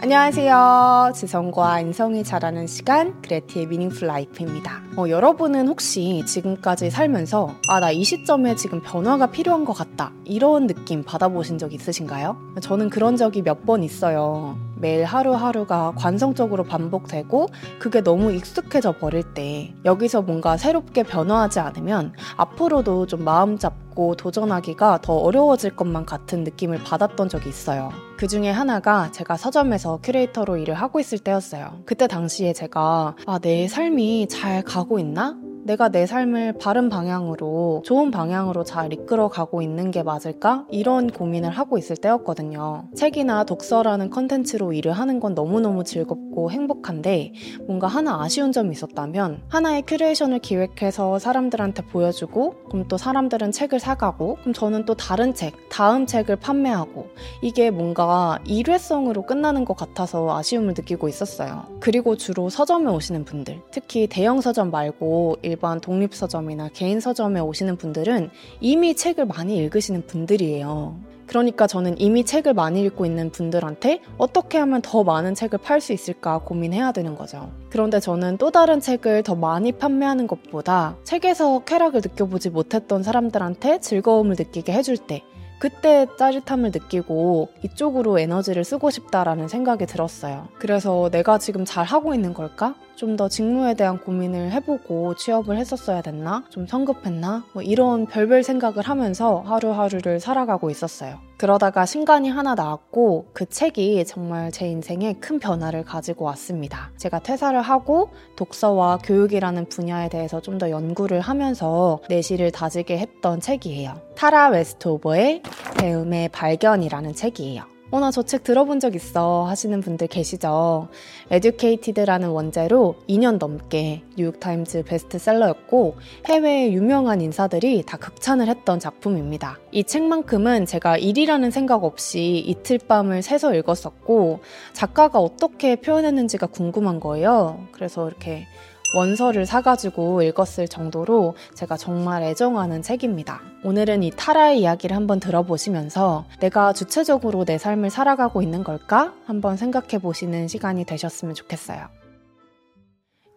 안녕하세요. 지성과 인성이 자라는 시간 그레티의 미닝풀 라이프입니다. 어, 여러분은 혹시 지금까지 살면서 아 나 이 시점에 지금 변화가 필요한 것 같다 이런 느낌 받아보신 적 있으신가요? 저는 그런 적이 몇 번 있어요. 매일 하루하루가 관성적으로 반복되고 그게 너무 익숙해져 버릴 때 여기서 뭔가 새롭게 변화하지 않으면 앞으로도 좀 마음 잡고 도전하기가 더 어려워질 것만 같은 느낌을 받았던 적이 있어요. 그 중에 하나가 제가 서점에서 큐레이터로 일을 하고 있을 때였어요. 그때 당시에 제가 아, 내 삶이 잘 가고 있나? 내가 내 삶을 바른 방향으로 좋은 방향으로 잘 이끌어 가고 있는 게 맞을까? 이런 고민을 하고 있을 때였거든요. 책이나 독서라는 컨텐츠로 일을 하는 건 너무너무 즐겁고 행복한데 뭔가 하나 아쉬운 점이 있었다면 하나의 큐레이션을 기획해서 사람들한테 보여주고 그럼 또 사람들은 책을 사가고 그럼 저는 또 다른 책, 다음 책을 판매하고 이게 뭔가 일회성으로 끝나는 것 같아서 아쉬움을 느끼고 있었어요. 그리고 주로 서점에 오시는 분들, 특히 대형 서점 말고 일반 독립서점이나 개인 서점에 오시는 분들은 이미 책을 많이 읽으시는 분들이에요. 그러니까 저는 이미 책을 많이 읽고 있는 분들한테 어떻게 하면 더 많은 책을 팔 수 있을까 고민해야 되는 거죠. 그런데 저는 또 다른 책을 더 많이 판매하는 것보다 책에서 쾌락을 느껴보지 못했던 사람들한테 즐거움을 느끼게 해줄 때 그때 짜릿함을 느끼고 이쪽으로 에너지를 쓰고 싶다라는 생각이 들었어요. 그래서 내가 지금 잘 하고 있는 걸까? 좀 더 직무에 대한 고민을 해보고 취업을 했었어야 됐나? 좀 성급했나? 뭐 이런 별별 생각을 하면서 하루하루를 살아가고 있었어요. 그러다가 신간이 하나 나왔고 그 책이 정말 제 인생에 큰 변화를 가지고 왔습니다. 제가 퇴사를 하고 독서와 교육이라는 분야에 대해서 좀 더 연구를 하면서 내실을 다지게 했던 책이에요. 타라 웨스트오버의 배움의 발견이라는 책이에요. 어, 나 저 책 들어본 적 있어 하시는 분들 계시죠? 에듀케이티드라는 원제로 2년 넘게 뉴욕타임즈 베스트셀러였고 해외의 유명한 인사들이 다 극찬을 했던 작품입니다. 이 책만큼은 제가 일이라는 생각 없이 이틀 밤을 새서 읽었었고 작가가 어떻게 표현했는지가 궁금한 거예요. 그래서 이렇게 원서를 사가지고 읽었을 정도로 제가 정말 애정하는 책입니다. 오늘은 이 타라의 이야기를 한번 들어보시면서 내가 주체적으로 내 삶을 살아가고 있는 걸까? 한번 생각해 보시는 시간이 되셨으면 좋겠어요.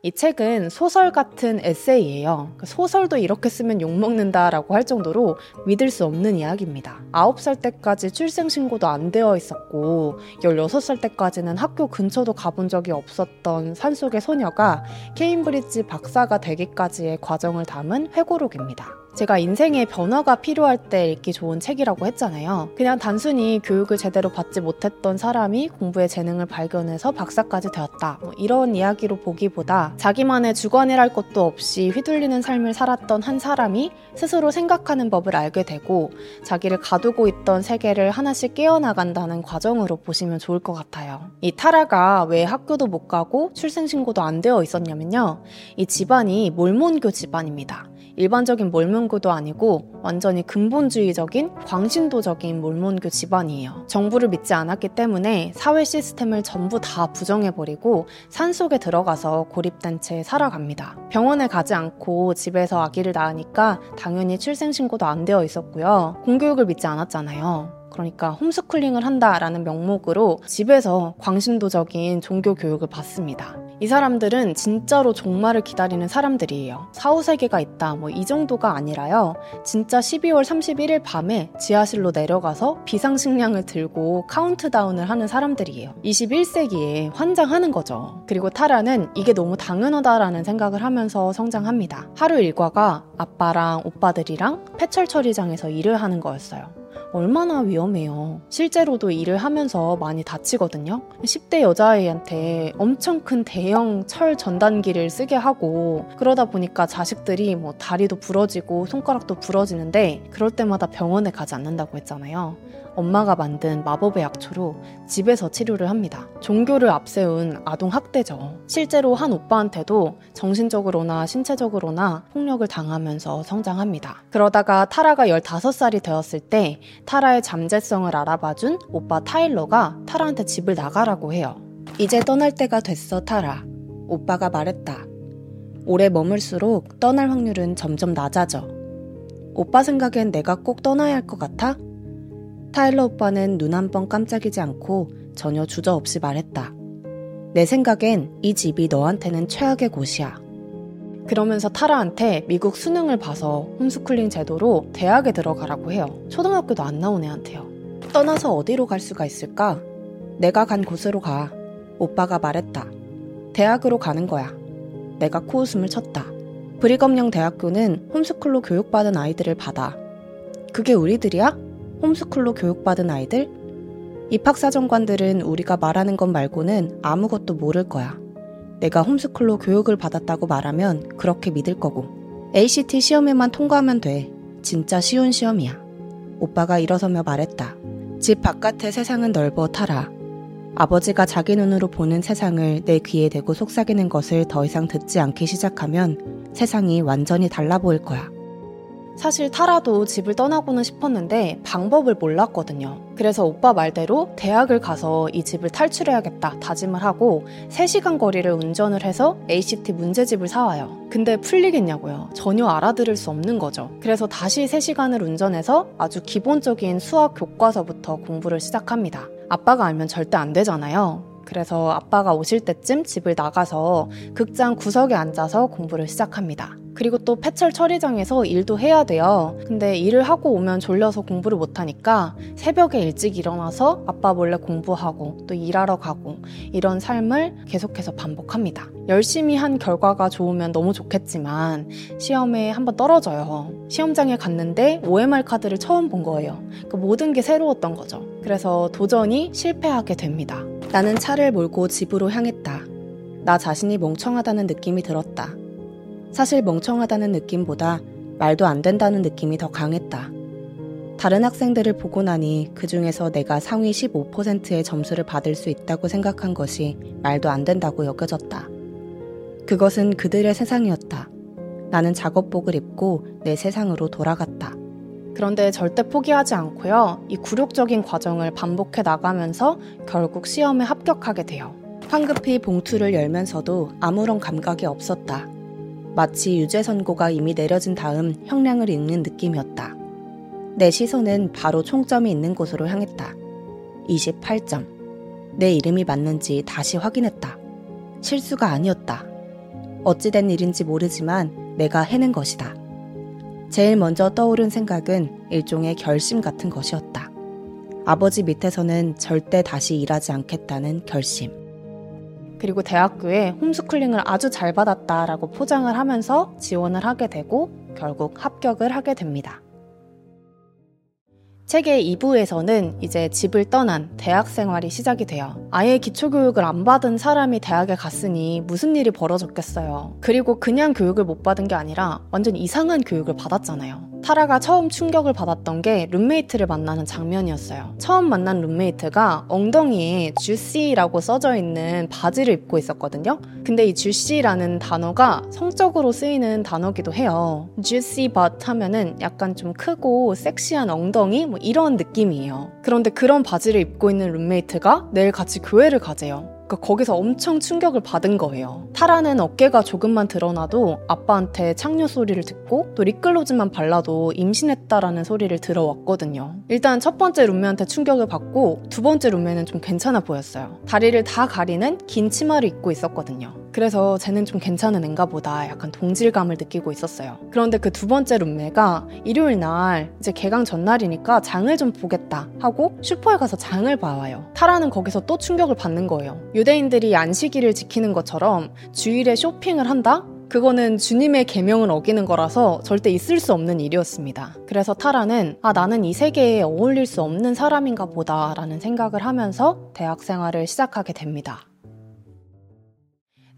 이 책은 소설 같은 에세이예요. 그 소설도 이렇게 쓰면 욕먹는다라고 할 정도로 믿을 수 없는 이야기입니다. 9살 때까지 출생신고도 안 되어 있었고 16살 때까지는 학교 근처도 가본 적이 없었던 산속의 소녀가 케임브리지 박사가 되기까지의 과정을 담은 회고록입니다. 제가 인생에 변화가 필요할 때 읽기 좋은 책이라고 했잖아요. 그냥 단순히 교육을 제대로 받지 못했던 사람이 공부의 재능을 발견해서 박사까지 되었다. 뭐 이런 이야기로 보기보다 자기만의 주관이랄 것도 없이 휘둘리는 삶을 살았던 한 사람이 스스로 생각하는 법을 알게 되고 자기를 가두고 있던 세계를 하나씩 깨어나간다는 과정으로 보시면 좋을 것 같아요. 이 타라가 왜 학교도 못 가고 출생신고도 안 되어 있었냐면요. 이 집안이 몰몬교 집안입니다. 일반적인 몰몬교도 아니고 완전히 근본주의적인 광신도적인 몰몬교 집안이에요. 정부를 믿지 않았기 때문에 사회 시스템을 전부 다 부정해버리고 산속에 들어가서 고립된 채 살아갑니다. 병원에 가지 않고 집에서 아기를 낳으니까 당연히 출생신고도 안 되어 있었고요. 공교육을 믿지 않았잖아요. 그러니까 홈스쿨링을 한다라는 명목으로 집에서 광신도적인 종교 교육을 받습니다. 이 사람들은 진짜로 종말을 기다리는 사람들이에요. 사후세계가 있다, 뭐 이 정도가 아니라요. 진짜 12월 31일 밤에 지하실로 내려가서 비상식량을 들고 카운트다운을 하는 사람들이에요. 21세기에 환장하는 거죠. 그리고 타라는 이게 너무 당연하다라는 생각을 하면서 성장합니다. 하루 일과가 아빠랑 오빠들이랑 폐철 처리장에서 일을 하는 거였어요. 얼마나 위험해요. 실제로도 일을 하면서 많이 다치거든요. 10대 여자아이한테 엄청 큰 대형 철 전단기를 쓰게 하고 그러다 보니까 자식들이 뭐 다리도 부러지고 손가락도 부러지는데 그럴 때마다 병원에 가지 않는다고 했잖아요. 엄마가 만든 마법의 약초로 집에서 치료를 합니다. 종교를 앞세운 아동 학대죠. 실제로 한 오빠한테도 정신적으로나 신체적으로나 폭력을 당하면서 성장합니다. 그러다가 타라가 15살이 되었을 때 타라의 잠재성을 알아봐준 오빠 타일러가 타라한테 집을 나가라고 해요. 이제 떠날 때가 됐어, 타라. 오빠가 말했다. 오래 머물수록 떠날 확률은 점점 낮아져. 오빠 생각엔 내가 꼭 떠나야 할 것 같아? 타일러 오빠는 눈 한 번 깜짝이지 않고 전혀 주저없이 말했다. 내 생각엔 이 집이 너한테는 최악의 곳이야. 그러면서 타라한테 미국 수능을 봐서 홈스쿨링 제도로 대학에 들어가라고 해요. 초등학교도 안 나온 애한테요. 떠나서 어디로 갈 수가 있을까? 내가 간 곳으로 가. 오빠가 말했다. 대학으로 가는 거야. 내가 코웃음을 쳤다. 브리검령 대학교는 홈스쿨로 교육받은 아이들을 받아. 그게 우리들이야? 홈스쿨로 교육받은 아이들? 입학사정관들은 우리가 말하는 것 말고는 아무것도 모를 거야. 내가 홈스쿨로 교육을 받았다고 말하면 그렇게 믿을 거고. ACT 시험에만 통과하면 돼. 진짜 쉬운 시험이야. 오빠가 일어서며 말했다. 집 바깥의 세상은 넓어 타라. 아버지가 자기 눈으로 보는 세상을 내 귀에 대고 속삭이는 것을 더 이상 듣지 않기 시작하면 세상이 완전히 달라 보일 거야. 사실 타라도 집을 떠나고는 싶었는데 방법을 몰랐거든요. 그래서 오빠 말대로 대학을 가서 이 집을 탈출해야겠다 다짐을 하고 3시간 거리를 운전을 해서 ACT 문제집을 사와요. 근데 풀리겠냐고요. 전혀 알아들을 수 없는 거죠. 그래서 다시 3시간을 운전해서 아주 기본적인 수학 교과서부터 공부를 시작합니다. 아빠가 알면 절대 안 되잖아요. 그래서 아빠가 오실 때쯤 집을 나가서 극장 구석에 앉아서 공부를 시작합니다. 그리고 또 폐철 처리장에서 일도 해야 돼요. 근데 일을 하고 오면 졸려서 공부를 못하니까 새벽에 일찍 일어나서 아빠 몰래 공부하고 또 일하러 가고 이런 삶을 계속해서 반복합니다. 열심히 한 결과가 좋으면 너무 좋겠지만 시험에 한번 떨어져요. 시험장에 갔는데 OMR 카드를 처음 본 거예요. 그 모든 게 새로웠던 거죠. 그래서 도전이 실패하게 됩니다. 나는 차를 몰고 집으로 향했다. 나 자신이 멍청하다는 느낌이 들었다. 사실 멍청하다는 느낌보다 말도 안 된다는 느낌이 더 강했다. 다른 학생들을 보고 나니 그 중에서 내가 상위 15%의 점수를 받을 수 있다고 생각한 것이 말도 안 된다고 여겨졌다. 그것은 그들의 세상이었다. 나는 작업복을 입고 내 세상으로 돌아갔다. 그런데 절대 포기하지 않고요. 이 굴욕적인 과정을 반복해 나가면서 결국 시험에 합격하게 돼요. 황급히 봉투를 열면서도 아무런 감각이 없었다. 마치 유죄 선고가 이미 내려진 다음 형량을 읽는 느낌이었다. 내 시선은 바로 총점이 있는 곳으로 향했다. 28점. 내 이름이 맞는지 다시 확인했다. 실수가 아니었다. 어찌된 일인지 모르지만 내가 해낸 것이다. 제일 먼저 떠오른 생각은 일종의 결심 같은 것이었다. 아버지 밑에서는 절대 다시 일하지 않겠다는 결심. 그리고 대학교에 홈스쿨링을 아주 잘 받았다라고 포장을 하면서 지원을 하게 되고 결국 합격을 하게 됩니다. 책의 2부에서는 이제 집을 떠난 대학 생활이 시작이 돼요. 아예 기초교육을 안 받은 사람이 대학에 갔으니 무슨 일이 벌어졌겠어요. 그리고 그냥 교육을 못 받은 게 아니라 완전 이상한 교육을 받았잖아요. 타라가 처음 충격을 받았던 게 룸메이트를 만나는 장면이었어요. 처음 만난 룸메이트가 엉덩이에 주시라고 써져 있는 바지를 입고 있었거든요. 근데 이 주시라는 단어가 성적으로 쓰이는 단어기도 해요. juicy butt 하면은 약간 좀 크고 섹시한 엉덩이 뭐 이런 느낌이에요. 그런데 그런 바지를 입고 있는 룸메이트가 내일 같이 교회를 가재요. 그러니까 거기서 엄청 충격을 받은 거예요. 타라는 어깨가 조금만 드러나도 아빠한테 창녀 소리를 듣고 또 립글로즈만 발라도 임신했다라는 소리를 들어왔거든요. 일단 첫 번째 룸메한테 충격을 받고 두 번째 룸메는 좀 괜찮아 보였어요. 다리를 다 가리는 긴 치마를 입고 있었거든요. 그래서 쟤는 좀 괜찮은 앤가 보다 약간 동질감을 느끼고 있었어요. 그런데 그 두 번째 룸메가 일요일 날 이제 개강 전날이니까 장을 좀 보겠다 하고 슈퍼에 가서 장을 봐와요. 타라는 거기서 또 충격을 받는 거예요. 유대인들이 안식일을 지키는 것처럼 주일에 쇼핑을 한다? 그거는 주님의 계명을 어기는 거라서 절대 있을 수 없는 일이었습니다. 그래서 타라는 아 나는 이 세계에 어울릴 수 없는 사람인가 보다라는 생각을 하면서 대학 생활을 시작하게 됩니다.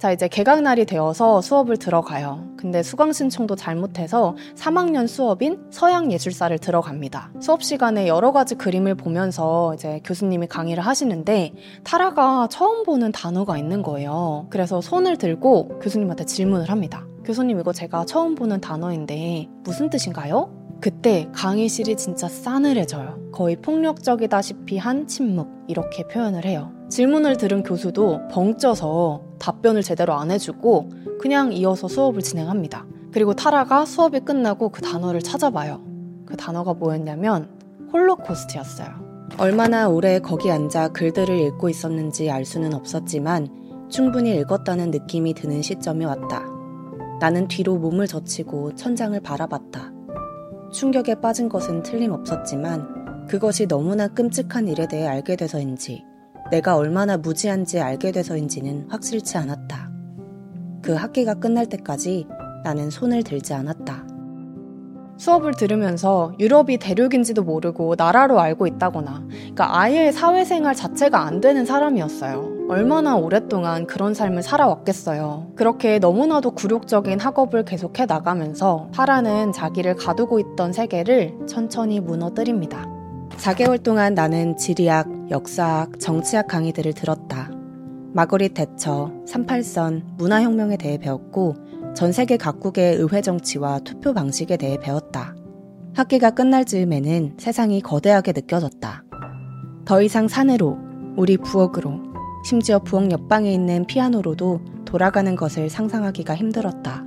자, 이제 개강날이 되어서 수업을 들어가요. 근데 수강 신청도 잘못해서 3학년 수업인 서양예술사를 들어갑니다. 수업 시간에 여러 가지 그림을 보면서 이제 교수님이 강의를 하시는데 타라가 처음 보는 단어가 있는 거예요. 그래서 손을 들고 교수님한테 질문을 합니다. 교수님 이거 제가 처음 보는 단어인데 무슨 뜻인가요? 그때 강의실이 진짜 싸늘해져요. 거의 폭력적이다시피 한 침묵 이렇게 표현을 해요. 질문을 들은 교수도 벙쪄서 답변을 제대로 안 해주고 그냥 이어서 수업을 진행합니다. 그리고 타라가 수업이 끝나고 그 단어를 찾아봐요. 그 단어가 뭐였냐면 홀로코스트였어요. 얼마나 오래 거기 앉아 글들을 읽고 있었는지 알 수는 없었지만 충분히 읽었다는 느낌이 드는 시점이 왔다. 나는 뒤로 몸을 젖히고 천장을 바라봤다. 충격에 빠진 것은 틀림없었지만 그것이 너무나 끔찍한 일에 대해 알게 돼서인지 내가 얼마나 무지한지 알게 돼서인지는 확실치 않았다. 그 학기가 끝날 때까지 나는 손을 들지 않았다. 수업을 들으면서 유럽이 대륙인지도 모르고 나라로 알고 있다거나, 그러니까 아예 사회생활 자체가 안 되는 사람이었어요. 얼마나 오랫동안 그런 삶을 살아왔겠어요. 그렇게 너무나도 굴욕적인 학업을 계속해 나가면서 파라는 자기를 가두고 있던 세계를 천천히 무너뜨립니다. 4개월 동안 나는 지리학, 역사학, 정치학 강의들을 들었다. 마거릿 대처, 38선, 문화혁명에 대해 배웠고 전 세계 각국의 의회 정치와 투표 방식에 대해 배웠다. 학기가 끝날 즈음에는 세상이 거대하게 느껴졌다. 더 이상 산으로, 우리 부엌으로, 심지어 부엌 옆방에 있는 피아노로도 돌아가는 것을 상상하기가 힘들었다.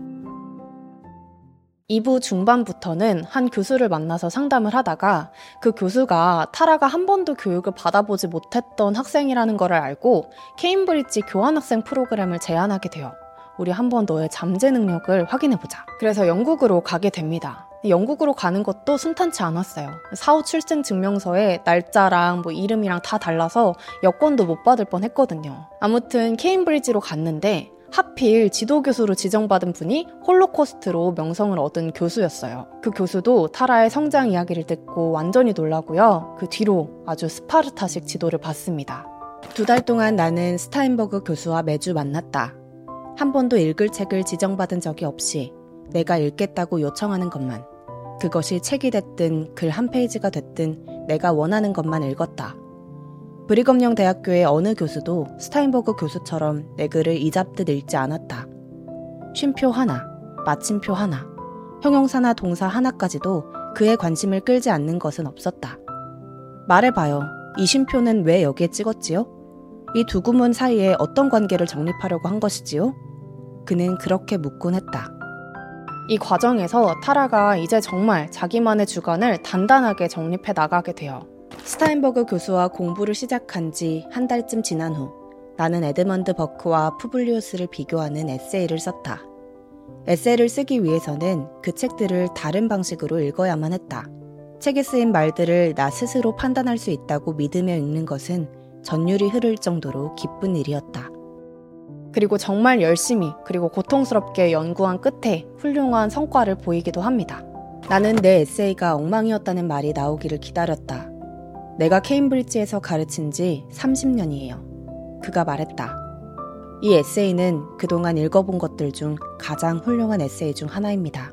2부 중반부터는 한 교수를 만나서 상담을 하다가 그 교수가 타라가 한 번도 교육을 받아보지 못했던 학생이라는 것을 알고 케임브리지 교환학생 프로그램을 제안하게 돼요. 우리 한번 너의 잠재 능력을 확인해보자. 그래서 영국으로 가게 됩니다. 영국으로 가는 것도 순탄치 않았어요. 사후 출생 증명서에 날짜랑 뭐 이름이랑 다 달라서 여권도 못 받을 뻔 했거든요. 아무튼 케임브리지로 갔는데 하필 지도교수로 지정받은 분이 홀로코스트로 명성을 얻은 교수였어요. 그 교수도 타라의 성장 이야기를 듣고 완전히 놀라고요. 그 뒤로 아주 스파르타식 지도를 받습니다. 두 달 동안 나는 스타인버그 교수와 매주 만났다. 한 번도 읽을 책을 지정받은 적이 없이 내가 읽겠다고 요청하는 것만. 그것이 책이 됐든 글 한 페이지가 됐든 내가 원하는 것만 읽었다. 브리검령 대학교의 어느 교수도 스타인버그 교수처럼 내 글을 이잡듯 읽지 않았다. 쉼표 하나, 마침표 하나, 형용사나 동사 하나까지도 그의 관심을 끌지 않는 것은 없었다. 말해봐요. 이 쉼표는 왜 여기에 찍었지요? 이 두 구문 사이에 어떤 관계를 정립하려고 한 것이지요? 그는 그렇게 묻곤 했다. 이 과정에서 타라가 이제 정말 자기만의 주관을 단단하게 정립해 나가게 돼요. 스타인버그 교수와 공부를 시작한 지 한 달쯤 지난 후 나는 에드먼드 버크와 푸블리우스를 비교하는 에세이를 썼다. 에세이를 쓰기 위해서는 그 책들을 다른 방식으로 읽어야만 했다. 책에 쓰인 말들을 나 스스로 판단할 수 있다고 믿으며 읽는 것은 전율이 흐를 정도로 기쁜 일이었다. 그리고 정말 열심히 그리고 고통스럽게 연구한 끝에 훌륭한 성과를 보이기도 합니다. 나는 내 에세이가 엉망이었다는 말이 나오기를 기다렸다. 내가 케임브리지에서 가르친 지 30년이에요. 그가 말했다. 이 에세이는 그동안 읽어본 것들 중 가장 훌륭한 에세이 중 하나입니다.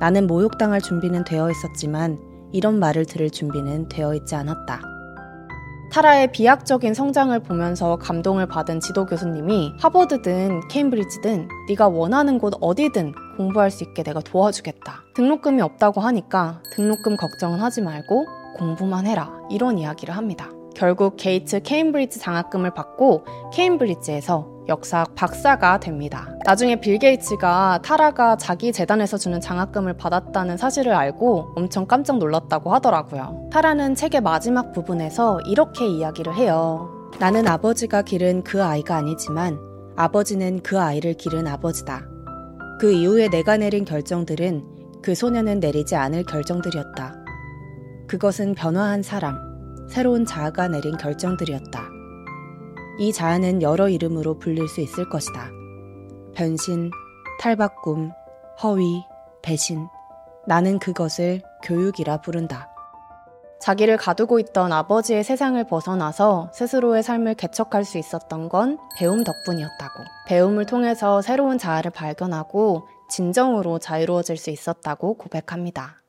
나는 모욕당할 준비는 되어 있었지만 이런 말을 들을 준비는 되어 있지 않았다. 타라의 비약적인 성장을 보면서 감동을 받은 지도 교수님이 하버드든 케임브리지든 네가 원하는 곳 어디든 공부할 수 있게 내가 도와주겠다. 등록금이 없다고 하니까 등록금 걱정은 하지 말고 공부만 해라. 이런 이야기를 합니다. 결국 게이츠 케임브리지 장학금을 받고 케임브리지에서 역사학 박사가 됩니다. 나중에 빌 게이츠가 타라가 자기 재단에서 주는 장학금을 받았다는 사실을 알고 엄청 깜짝 놀랐다고 하더라고요. 타라는 책의 마지막 부분에서 이렇게 이야기를 해요. 나는 아버지가 기른 그 아이가 아니지만 아버지는 그 아이를 기른 아버지다. 그 이후에 내가 내린 결정들은 그 소년은 내리지 않을 결정들이었다. 그것은 변화한 사람, 새로운 자아가 내린 결정들이었다. 이 자아는 여러 이름으로 불릴 수 있을 것이다. 변신, 탈바꿈, 허위, 배신. 나는 그것을 교육이라 부른다. 자기를 가두고 있던 아버지의 세상을 벗어나서 스스로의 삶을 개척할 수 있었던 건 배움 덕분이었다고. 배움을 통해서 새로운 자아를 발견하고 진정으로 자유로워질 수 있었다고 고백합니다.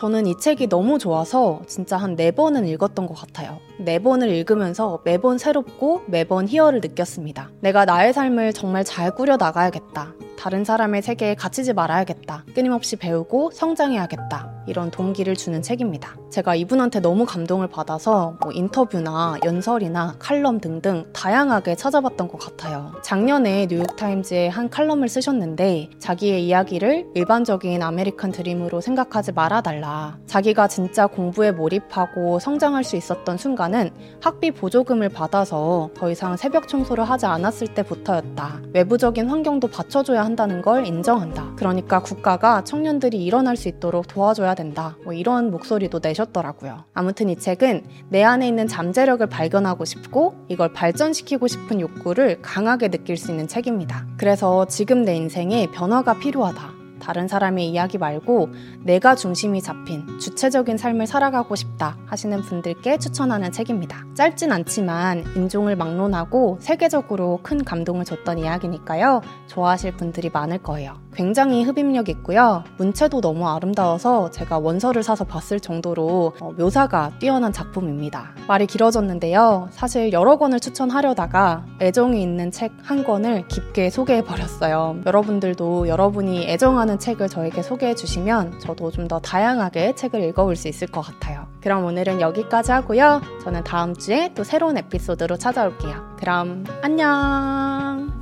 저는 이 책이 너무 좋아서 진짜 한 네 번은 읽었던 것 같아요. 네 번을 읽으면서 매번 새롭고 매번 희열을 느꼈습니다. 내가 나의 삶을 정말 잘 꾸려 나가야겠다. 다른 사람의 세계에 갇히지 말아야겠다. 끊임없이 배우고 성장해야겠다. 이런 동기를 주는 책입니다. 제가 이분한테 너무 감동을 받아서 뭐 인터뷰나 연설이나 칼럼 등등 다양하게 찾아봤던 것 같아요. 작년에 뉴욕타임즈에 한 칼럼을 쓰셨는데 자기의 이야기를 일반적인 아메리칸 드림으로 생각하지 말아달라. 자기가 진짜 공부에 몰입하고 성장할 수 있었던 순간은 학비 보조금을 받아서 더 이상 새벽 청소를 하지 않았을 때부터였다. 외부적인 환경도 받쳐줘야 한다는 걸 인정한다. 그러니까 국가가 청년들이 일어날 수 있도록 도와줘야 된다. 뭐 이런 목소리도 내셨더라고요. 아무튼 이 책은 내 안에 있는 잠재력을 발견하고 싶고 이걸 발전시키고 싶은 욕구를 강하게 느낄 수 있는 책입니다. 그래서 지금 내 인생에 변화가 필요하다. 다른 사람의 이야기 말고 내가 중심이 잡힌 주체적인 삶을 살아가고 싶다 하시는 분들께 추천하는 책입니다. 짧진 않지만 인종을 막론하고 세계적으로 큰 감동을 줬던 이야기니까요. 좋아하실 분들이 많을 거예요. 굉장히 흡입력 있고요. 문체도 너무 아름다워서 제가 원서를 사서 봤을 정도로 어, 묘사가 뛰어난 작품입니다. 말이 길어졌는데요. 사실 여러 권을 추천하려다가 애정이 있는 책 한 권을 깊게 소개해 버렸어요. 여러분들도 여러분이 애정하는 책을 저에게 소개해 주시면 저도 좀 더 다양하게 책을 읽어볼 수 있을 것 같아요. 그럼 오늘은 여기까지 하고요. 저는 다음 주에 또 새로운 에피소드로 찾아올게요. 그럼 안녕!